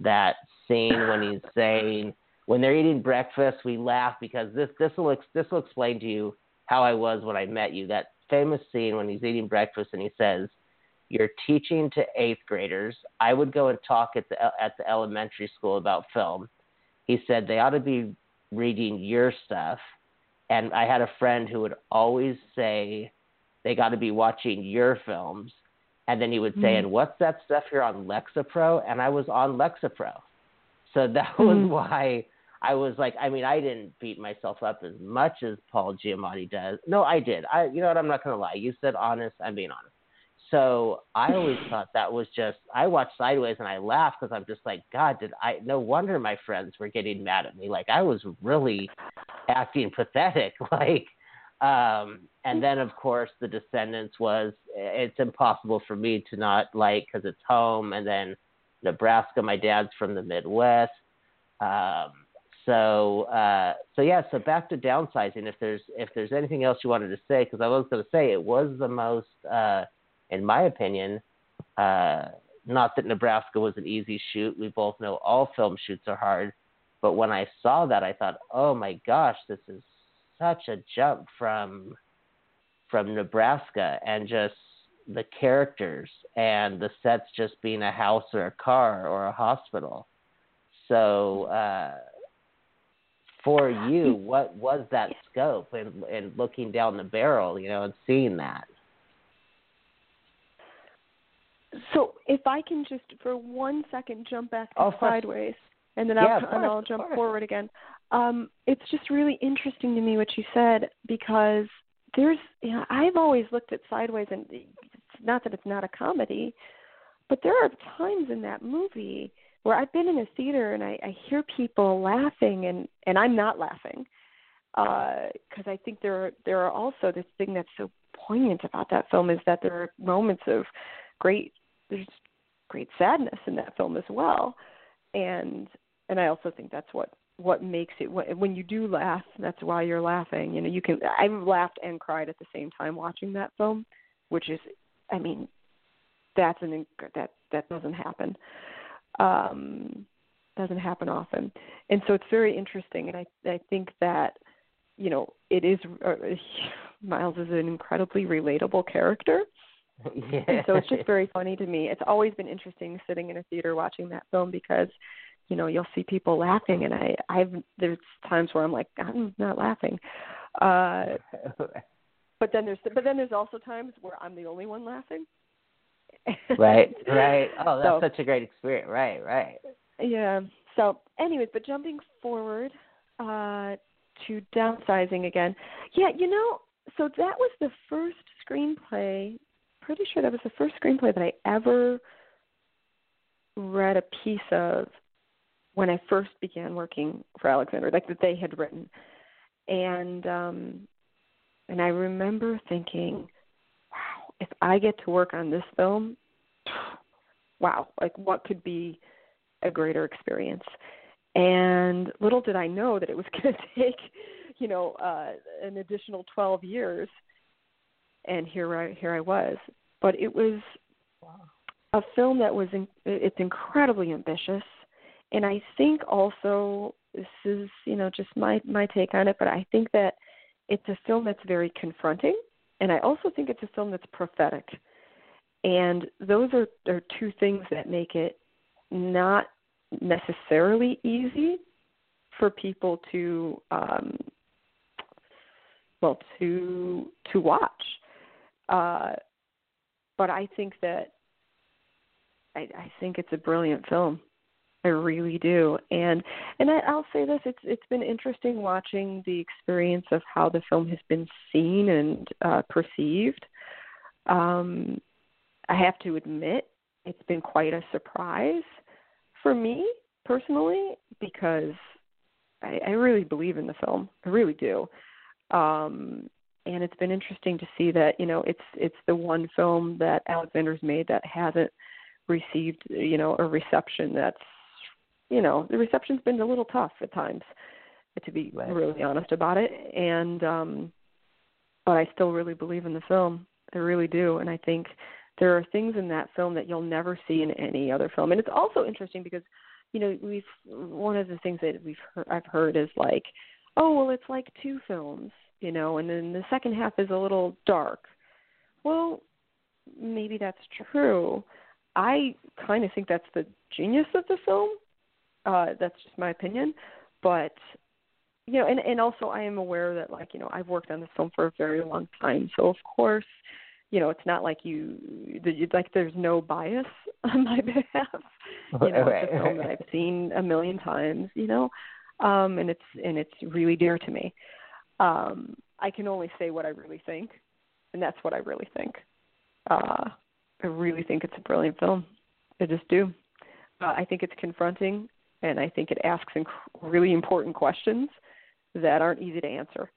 that scene when he's [LAUGHS] saying, when they're eating breakfast, we laugh because this this will this will explain to you how I was when I met you. That famous scene when he's eating breakfast and he says, "You're teaching to eighth graders. I would go and talk at the at the elementary school about film." He said they ought to be reading your stuff, and I had a friend who would always say they got to be watching your films, and then he would say, mm-hmm. "And what's that stuff you're on Lexapro?" And I was on Lexapro, so [LAUGHS] that was mm-hmm. why I was like, I mean, I didn't beat myself up as much as Paul Giamatti does. No, I did. I, you know what? I'm not gonna lie. You said honest. I'm being honest. So I always [SIGHS] thought that was just. I watched Sideways and I laughed because I'm just like, God, did I? No wonder my friends were getting mad at me. Like I was really acting pathetic. [LAUGHS] Like, um, and then of course the Descendants was. It's impossible for me to not like because it's home, and then Nebraska. My dad's from the Midwest. Um, so uh, so yeah. So back to downsizing. If there's if there's anything else you wanted to say, because I was going to say it was the most, uh, in my opinion, uh, not that Nebraska was an easy shoot. We both know all film shoots are hard, but when I saw that, I thought, oh my gosh, this is such a jump from from Nebraska and just the characters and the sets just being a house or a car or a hospital. So uh, for you, what was that scope and and looking down the barrel, you know, and seeing that? So if I can just for one second jump back oh, sideways, and then I'll yeah, and I'll jump forward again. Um, it's just really interesting to me what you said because there's you know I've always looked at sideways and it's not that it's not a comedy, but there are times in that movie where I've been in a theater and I, I hear people laughing and and I'm not laughing because uh, I think there are, there are also this thing that's so poignant about that film is that there are moments of great there's great sadness in that film as well and and I also think that's what what makes it when you do laugh that's why you're laughing you know you can I've laughed and cried at the same time watching that film which is I mean that's an that that doesn't happen um, doesn't happen often, and so it's very interesting. And I I think that you know it is uh, [LAUGHS] Miles is an incredibly relatable character. Yeah. [LAUGHS] And so it's just very funny to me. It's always been interesting sitting in a theater watching that film because you know you'll see people laughing and i i've there's times where i'm like i'm not laughing uh [LAUGHS] but then there's but then there's also times where i'm the only one laughing [LAUGHS] right, right. Oh, that's so, such a great experience. Right, right. Yeah. So, anyways, but jumping forward uh, to downsizing again. Yeah, you know, so that was the first screenplay. Pretty sure that was the first screenplay that I ever read a piece of when I first began working for Alexander, like that they had written. And um and I remember thinking, wow, if I get to work on this film, [SIGHS] wow, like what could be a greater experience? And little did I know that it was [LAUGHS] going to take, you know, uh, an additional 12 years. And here I here I was. But it was a film that was in, it's incredibly ambitious, and I think also this is you know just my my take on it, but I think that it's a film that's very confronting and I also think it's a film that's prophetic. And those are, are two things that make it not necessarily easy for people to um, well to to watch. Uh, but I think that I, I think it's a brilliant film. I really do. And and I, I'll say this: it's it's been interesting watching the experience of how the film has been seen and uh, perceived. Um, I have to admit, it's been quite a surprise for me personally because I, I really believe in the film. I really do. Um, and it's been interesting to see that you know it's it's the one film that Alexander's made that hasn't received you know a reception that's you know the reception's been a little tough at times to be right. really honest about it. And um but I still really believe in the film. I really do. And I think there are things in that film that you'll never see in any other film. And it's also interesting because you know we've one of the things that we've heard, I've heard is like oh well it's like two films you know and then the second half is a little dark. Well maybe that's true. I kind of think that's the genius of the film uh, that's just my opinion, but you know, and and also I am aware that like you know I've worked on this film for a very long time, so of course, you know, it's not like you like there's no bias [LAUGHS] on my behalf. You know, it's a film that I've seen a million times. You know, um, and it's and it's really dear to me. Um, I can only say what I really think, and that's what I really think. Uh, I really think it's a brilliant film. I just do. Uh, I think it's confronting and I think it asks inc- really important questions that aren't easy to answer.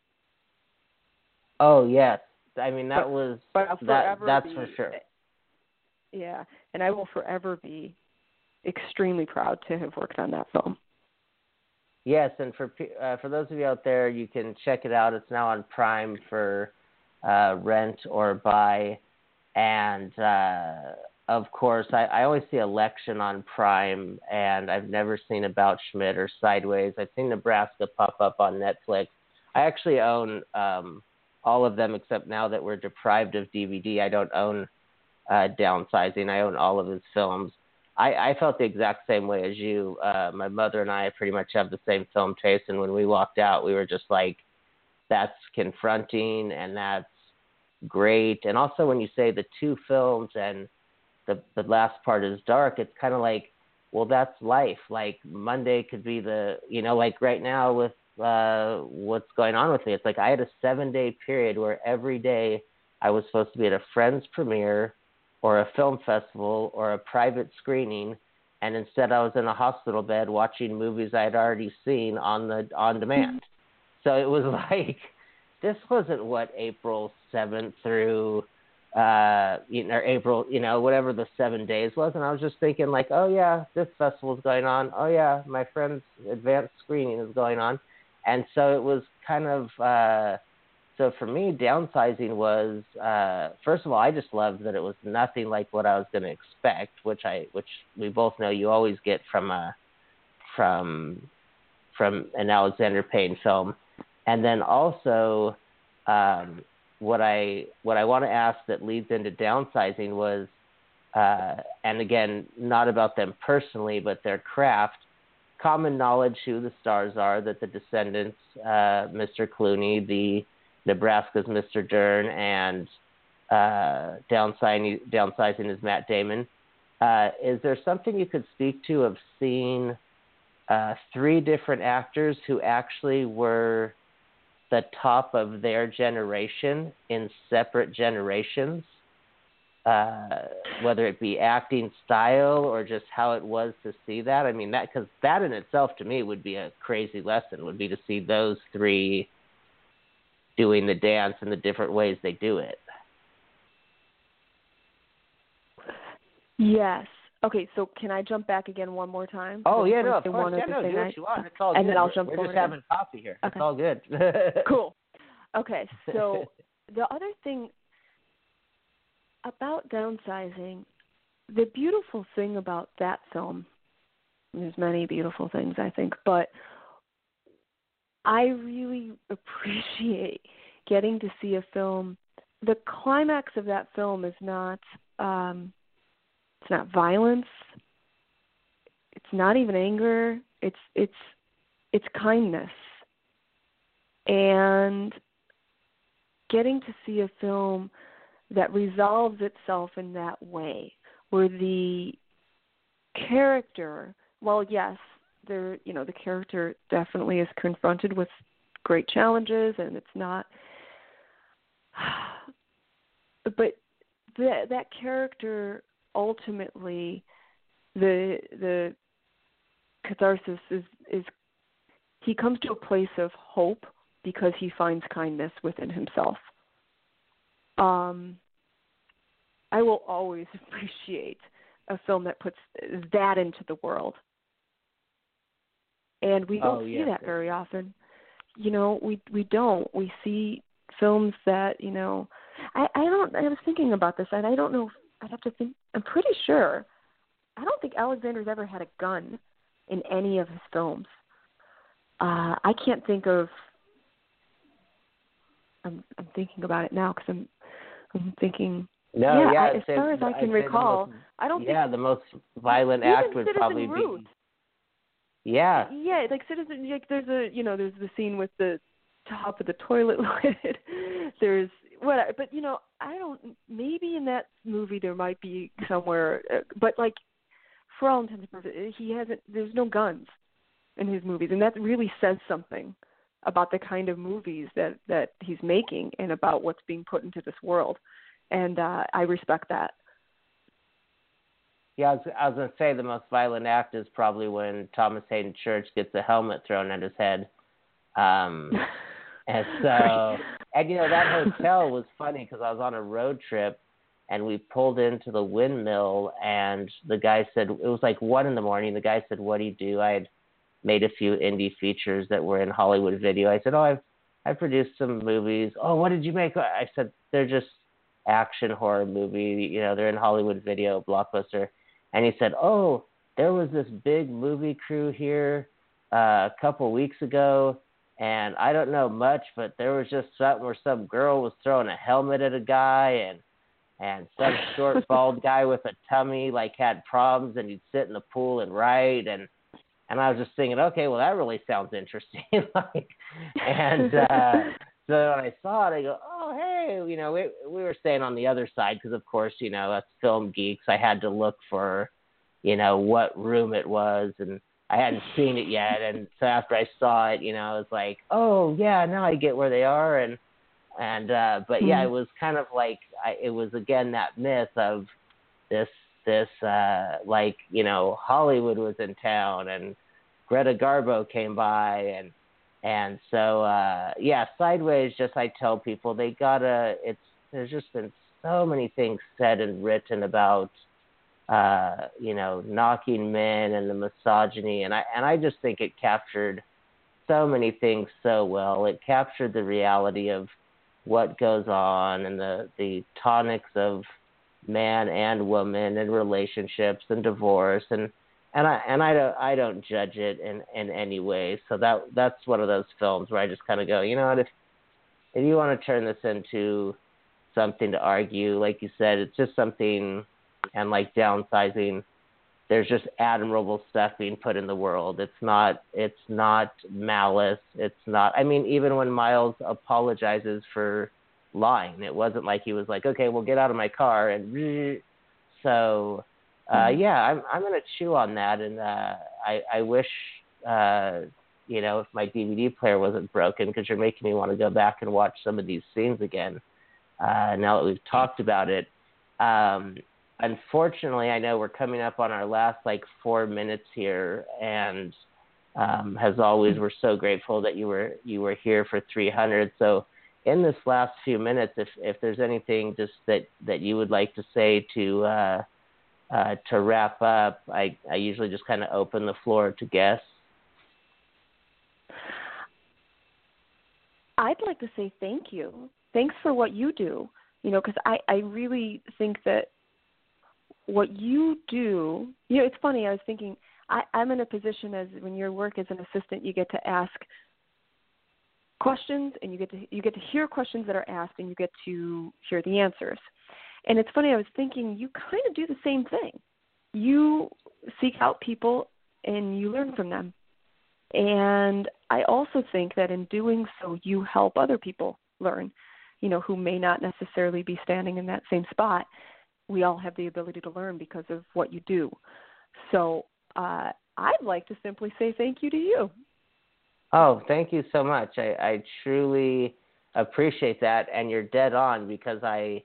Oh yes, I mean that but, was but that, that's be, for sure. Yeah, and I will forever be extremely proud to have worked on that film. Yes, and for uh, for those of you out there, you can check it out. It's now on Prime for uh, rent or buy, and uh, of course, I, I always see Election on Prime, and I've never seen About Schmidt or Sideways. I've seen Nebraska pop up on Netflix. I actually own um, all of them except now that we're deprived of DVD. I don't own uh, Downsizing. I own all of his films. I, I felt the exact same way as you. Uh, my mother and I pretty much have the same film taste, and when we walked out, we were just like, "That's confronting, and that's great." And also, when you say the two films and the the last part is dark, it's kind of like, well, that's life. Like Monday could be the, you know, like right now with uh, what's going on with me. It's like I had a seven day period where every day I was supposed to be at a friend's premiere or a film festival or a private screening, and instead I was in a hospital bed watching movies I had already seen on the on demand. So it was [LAUGHS] like this wasn't what April seventh through uh, you know, April, you know, whatever the seven days was, and I was just thinking like, oh yeah, this festival's going on. Oh yeah, my friend's advanced screening is going on, and so it was kind of. Uh, so for me, downsizing was uh, first of all, I just loved that it was nothing like what I was going to expect, which I, which we both know you always get from a, from, from an Alexander Payne film, and then also. Um, what I what I want to ask that leads into downsizing was, uh, and again, not about them personally, but their craft. Common knowledge who the stars are that the Descendants, uh, Mr. Clooney, the Nebraska's Mr. Dern, and uh, downsizing downsizing is Matt Damon. Uh, is there something you could speak to of seeing uh, three different actors who actually were the top of their generation in separate generations, uh, whether it be acting style or just how it was to see that. I mean, that because that in itself to me would be a crazy lesson. Would be to see those three doing the dance in the different ways they do it. Yes, Okay, so can I jump back again one more time? Oh yeah, no, of course. Yeah, no, do what you want. It's all and good. then I'll jump We're just having coffee here. Okay. It's all good. [LAUGHS] cool. Okay, so [LAUGHS] the other thing about downsizing, the beautiful thing about that film, there's many beautiful things I think, but I really appreciate getting to see a film. The climax of that film is not um it's not violence. It's not even anger. It's it's it's kindness. And getting to see a film that resolves itself in that way, where the character, well, yes, there, you know, the character definitely is confronted with great challenges, and it's not. [SIGHS] But that that character ultimately, the the catharsis is is he comes to a place of hope because he finds kindness within himself. Um, I will always [LAUGHS] appreciate a film that puts that into the world. And we don't Oh, see yes, that very often. You know, we we don't. We see films that, you know, I I don't I was thinking about this and I don't know if I'd have to think I'm pretty sure I don't think Alexander's ever had a gun in any of his films. Uh I can't think of I'm I'm thinking about it now cuz I'm I'm thinking No, Yeah, yeah. I- as far as I can recall, most- I don't think yeah, the most violent act would Citizen probably Ruth. be. Yeah, Yeah, like Citizen. Like there's a you know there's the scene with the top of the toilet [LAUGHS] lid. there's what, but you know I don't. Maybe in that movie there might be somewhere, uh, but like for all intents and purposes, he hasn't. There's no guns in his movies, and that really says something about the kind of movies that that he's making and about what's being put into this world. And uh I respect that. yeah. I was, I was gonna say the most violent act is probably when Thomas Haden Church gets a helmet thrown at his head. Um, [LAUGHS] and [LAUGHS] so, and you know that hotel was funny because I was on a road trip and we pulled into the windmill and the guy said it was like one in the morning. The guy said, "What do you do?" I had made a few indie features that were in Hollywood video. I said, "Oh, I've I produced some movies." Oh, what did you make? I said, "They're just action horror movie. You know, they're in Hollywood video, blockbuster." And he said, "Oh, there was this big movie crew here uh, a couple weeks ago." And I don't know much, but there was just something where some girl was throwing a helmet at a guy, and and some short [LAUGHS] bald guy with a tummy like had problems, and he'd sit in the pool and write, and and I was just thinking, okay, well that really sounds interesting, [LAUGHS] like, and uh, [LAUGHS] so when I saw it, I go, oh hey, you know, we we were staying on the other side because of course, you know, us film geeks, I had to look for, you know, what room it was, and I hadn't seen it yet, and so after I saw it, you know, I was like, oh yeah, now I get where they are, and and uh, but yeah, Mhm. it was kind of like I, it was again that myth of this this uh, like you know Hollywood was in town and Greta Garbo came by and and so uh, yeah, sideways. Just I tell people they gotta. It's there's just been so many things said and written about uh, you know, knocking men and the misogyny, and I and I just think it captured so many things so well. It captured the reality of what goes on and the the tonics of man and woman and relationships and divorce and and I and I don't I don't judge it in in any way. So that that's one of those films where I just kind of go, you know what, if if you want to turn this into something to argue, like you said, it's just something and like downsizing there's just admirable stuff being put in the world. It's not it's not malice. It's not i mean even when miles apologizes for lying it wasn't like he was like okay well get out of my car and so uh Mhm. yeah i'm i'm going to chew on that and uh i i wish uh you know if my dvd player wasn't broken because you're making me want to go back and watch some of these scenes again uh now that we've talked about it. Um unfortunately, I know we're coming up on our last like four minutes here, and um, as always, we're so grateful that you were you were here for 300. So, in this last few minutes, if if there's anything just that that you would like to say to uh, uh, to wrap up, I I usually just kind of open the floor to guests. I'd like to say thank you. Thanks for what you do. You know, because I I really think that what you do. You know, it's funny. I was thinking I, I'm in a position as when you work as an assistant, you get to ask questions and you get to you get to hear questions that are asked and you get to hear the answers. And it's funny. I was thinking you kind of do the same thing. You seek out people and you learn from them. And I also think that in doing so, you help other people learn, you know, who may not necessarily be standing in that same spot. We all have the ability to learn because of what you do. So uh, I'd like to simply say thank you to you. Oh, thank you so much. I, I truly appreciate that, and you're dead on because I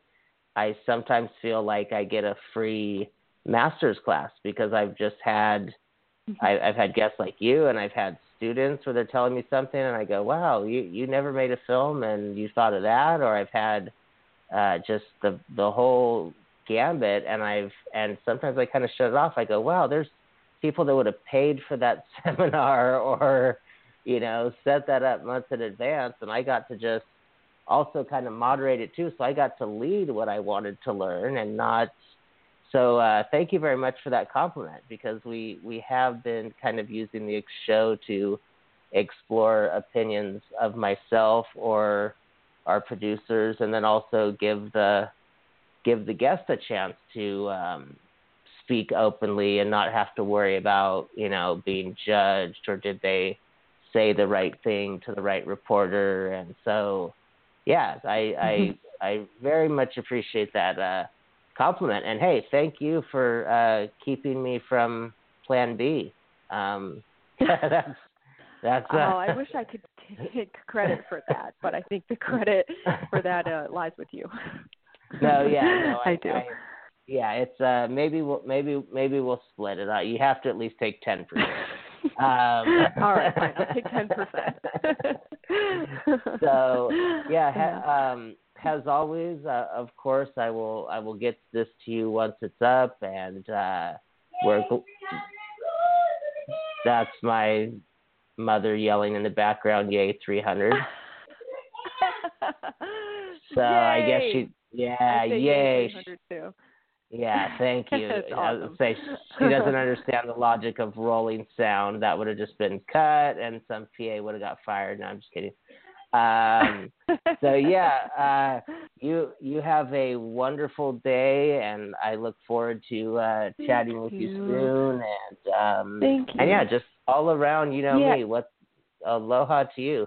I sometimes feel like I get a free master's class because I've just had mm-hmm. I, I've had guests like you, and I've had students where they're telling me something, and I go, "Wow, you you never made a film, and you thought of that," or I've had uh, just the the whole gambit, and I've and sometimes I kind of shut it off. I go, "Wow, there's people that would have paid for that [LAUGHS] seminar or you know set that up months in advance, and I got to just also kind of moderate it too. So I got to lead what I wanted to learn and not. So uh, thank you very much for that compliment because we we have been kind of using the show to explore opinions of myself or our producers, and then also give the give the guest a chance to um, speak openly and not have to worry about you know being judged or did they say the right thing to the right reporter. And so yeah i i i very much appreciate that uh compliment. And hey thank you for uh keeping me from plan b. Um [LAUGHS] that's that's uh, oh i wish i could take credit for that but i think the credit for that uh lies with you [LAUGHS] no yeah no [LAUGHS] i, I do I, yeah, it's uh maybe we'll maybe maybe we'll split it out. You have to at least take ten percent. [LAUGHS] um, All right, fine. I'll take [LAUGHS] ten percent. so yeah, ha, um, as always, uh, of course, I will I will get this to you once it's up, and uh, we're that's my mother yelling in the background. Yay, three hundred. so yay. I guess she yeah, yay. Yeah, thank [LAUGHS] you. Awesome. say she doesn't [LAUGHS] understand the logic of rolling sound. That would have just been cut, and some PA would have got fired. No, I'm just kidding. Um, [LAUGHS] so yeah, uh, you you have a wonderful day, and I look forward to uh, chatting thank with you. you soon. And um, thank you. And yeah, just all around, you know yeah. me. What aloha to you.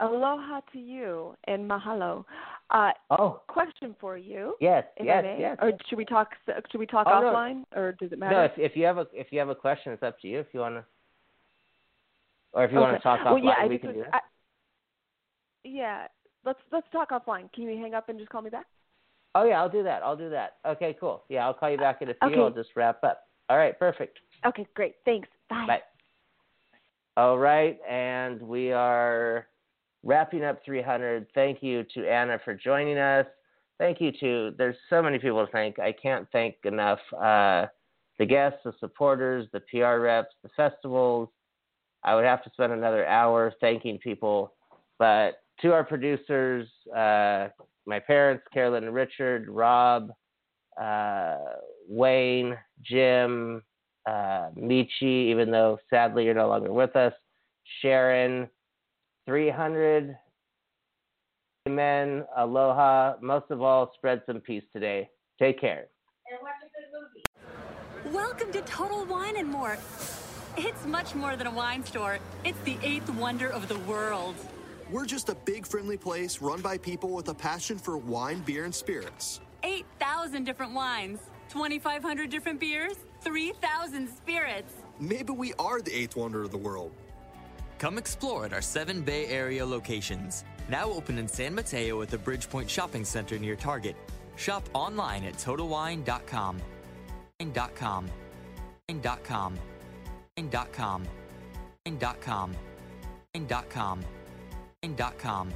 Aloha to you and mahalo. Uh, oh, question for you. Yes, yes, yes. Or should we talk? Should we talk oh, offline, no. or does it matter? No, if, if you have a if you have a question, it's up to you. If you want to, or if you okay. want to talk well, offline, yeah, we can was, do that. I, yeah, let's let's talk offline. Can you hang up and just call me back? Oh yeah, I'll do that. I'll do that. Okay, cool. Yeah, I'll call you back in a few. Okay. I'll just wrap up. All right, perfect. Okay, great. Thanks. Bye. Bye. All right, and we are wrapping up 300. Thank you to Anna for joining us. Thank you to, there's so many people to thank. I can't thank enough uh, the guests, the supporters, the PR reps, the festivals. I would have to spend another hour thanking people. But to our producers, uh, my parents, Carolyn and Richard, Rob, uh, Wayne, Jim, uh, Michi, even though sadly you're no longer with us, Sharon, 300 Amen. Aloha. Most of all, spread some peace today. Take care. And watch a good movie. Welcome to Total Wine and More. It's much more than a wine store. It's the eighth wonder of the world. We're just a big, friendly place run by people with a passion for wine, beer, and spirits. 8,000 different wines, 2,500 different beers, 3,000 spirits. Maybe we are the eighth wonder of the world. Come explore at our seven Bay Area locations. Now open in San Mateo at the Bridgepointe Shopping Center near Target. Shop online at TotalWine.com. .com. .com. .com. .com. .com. .com.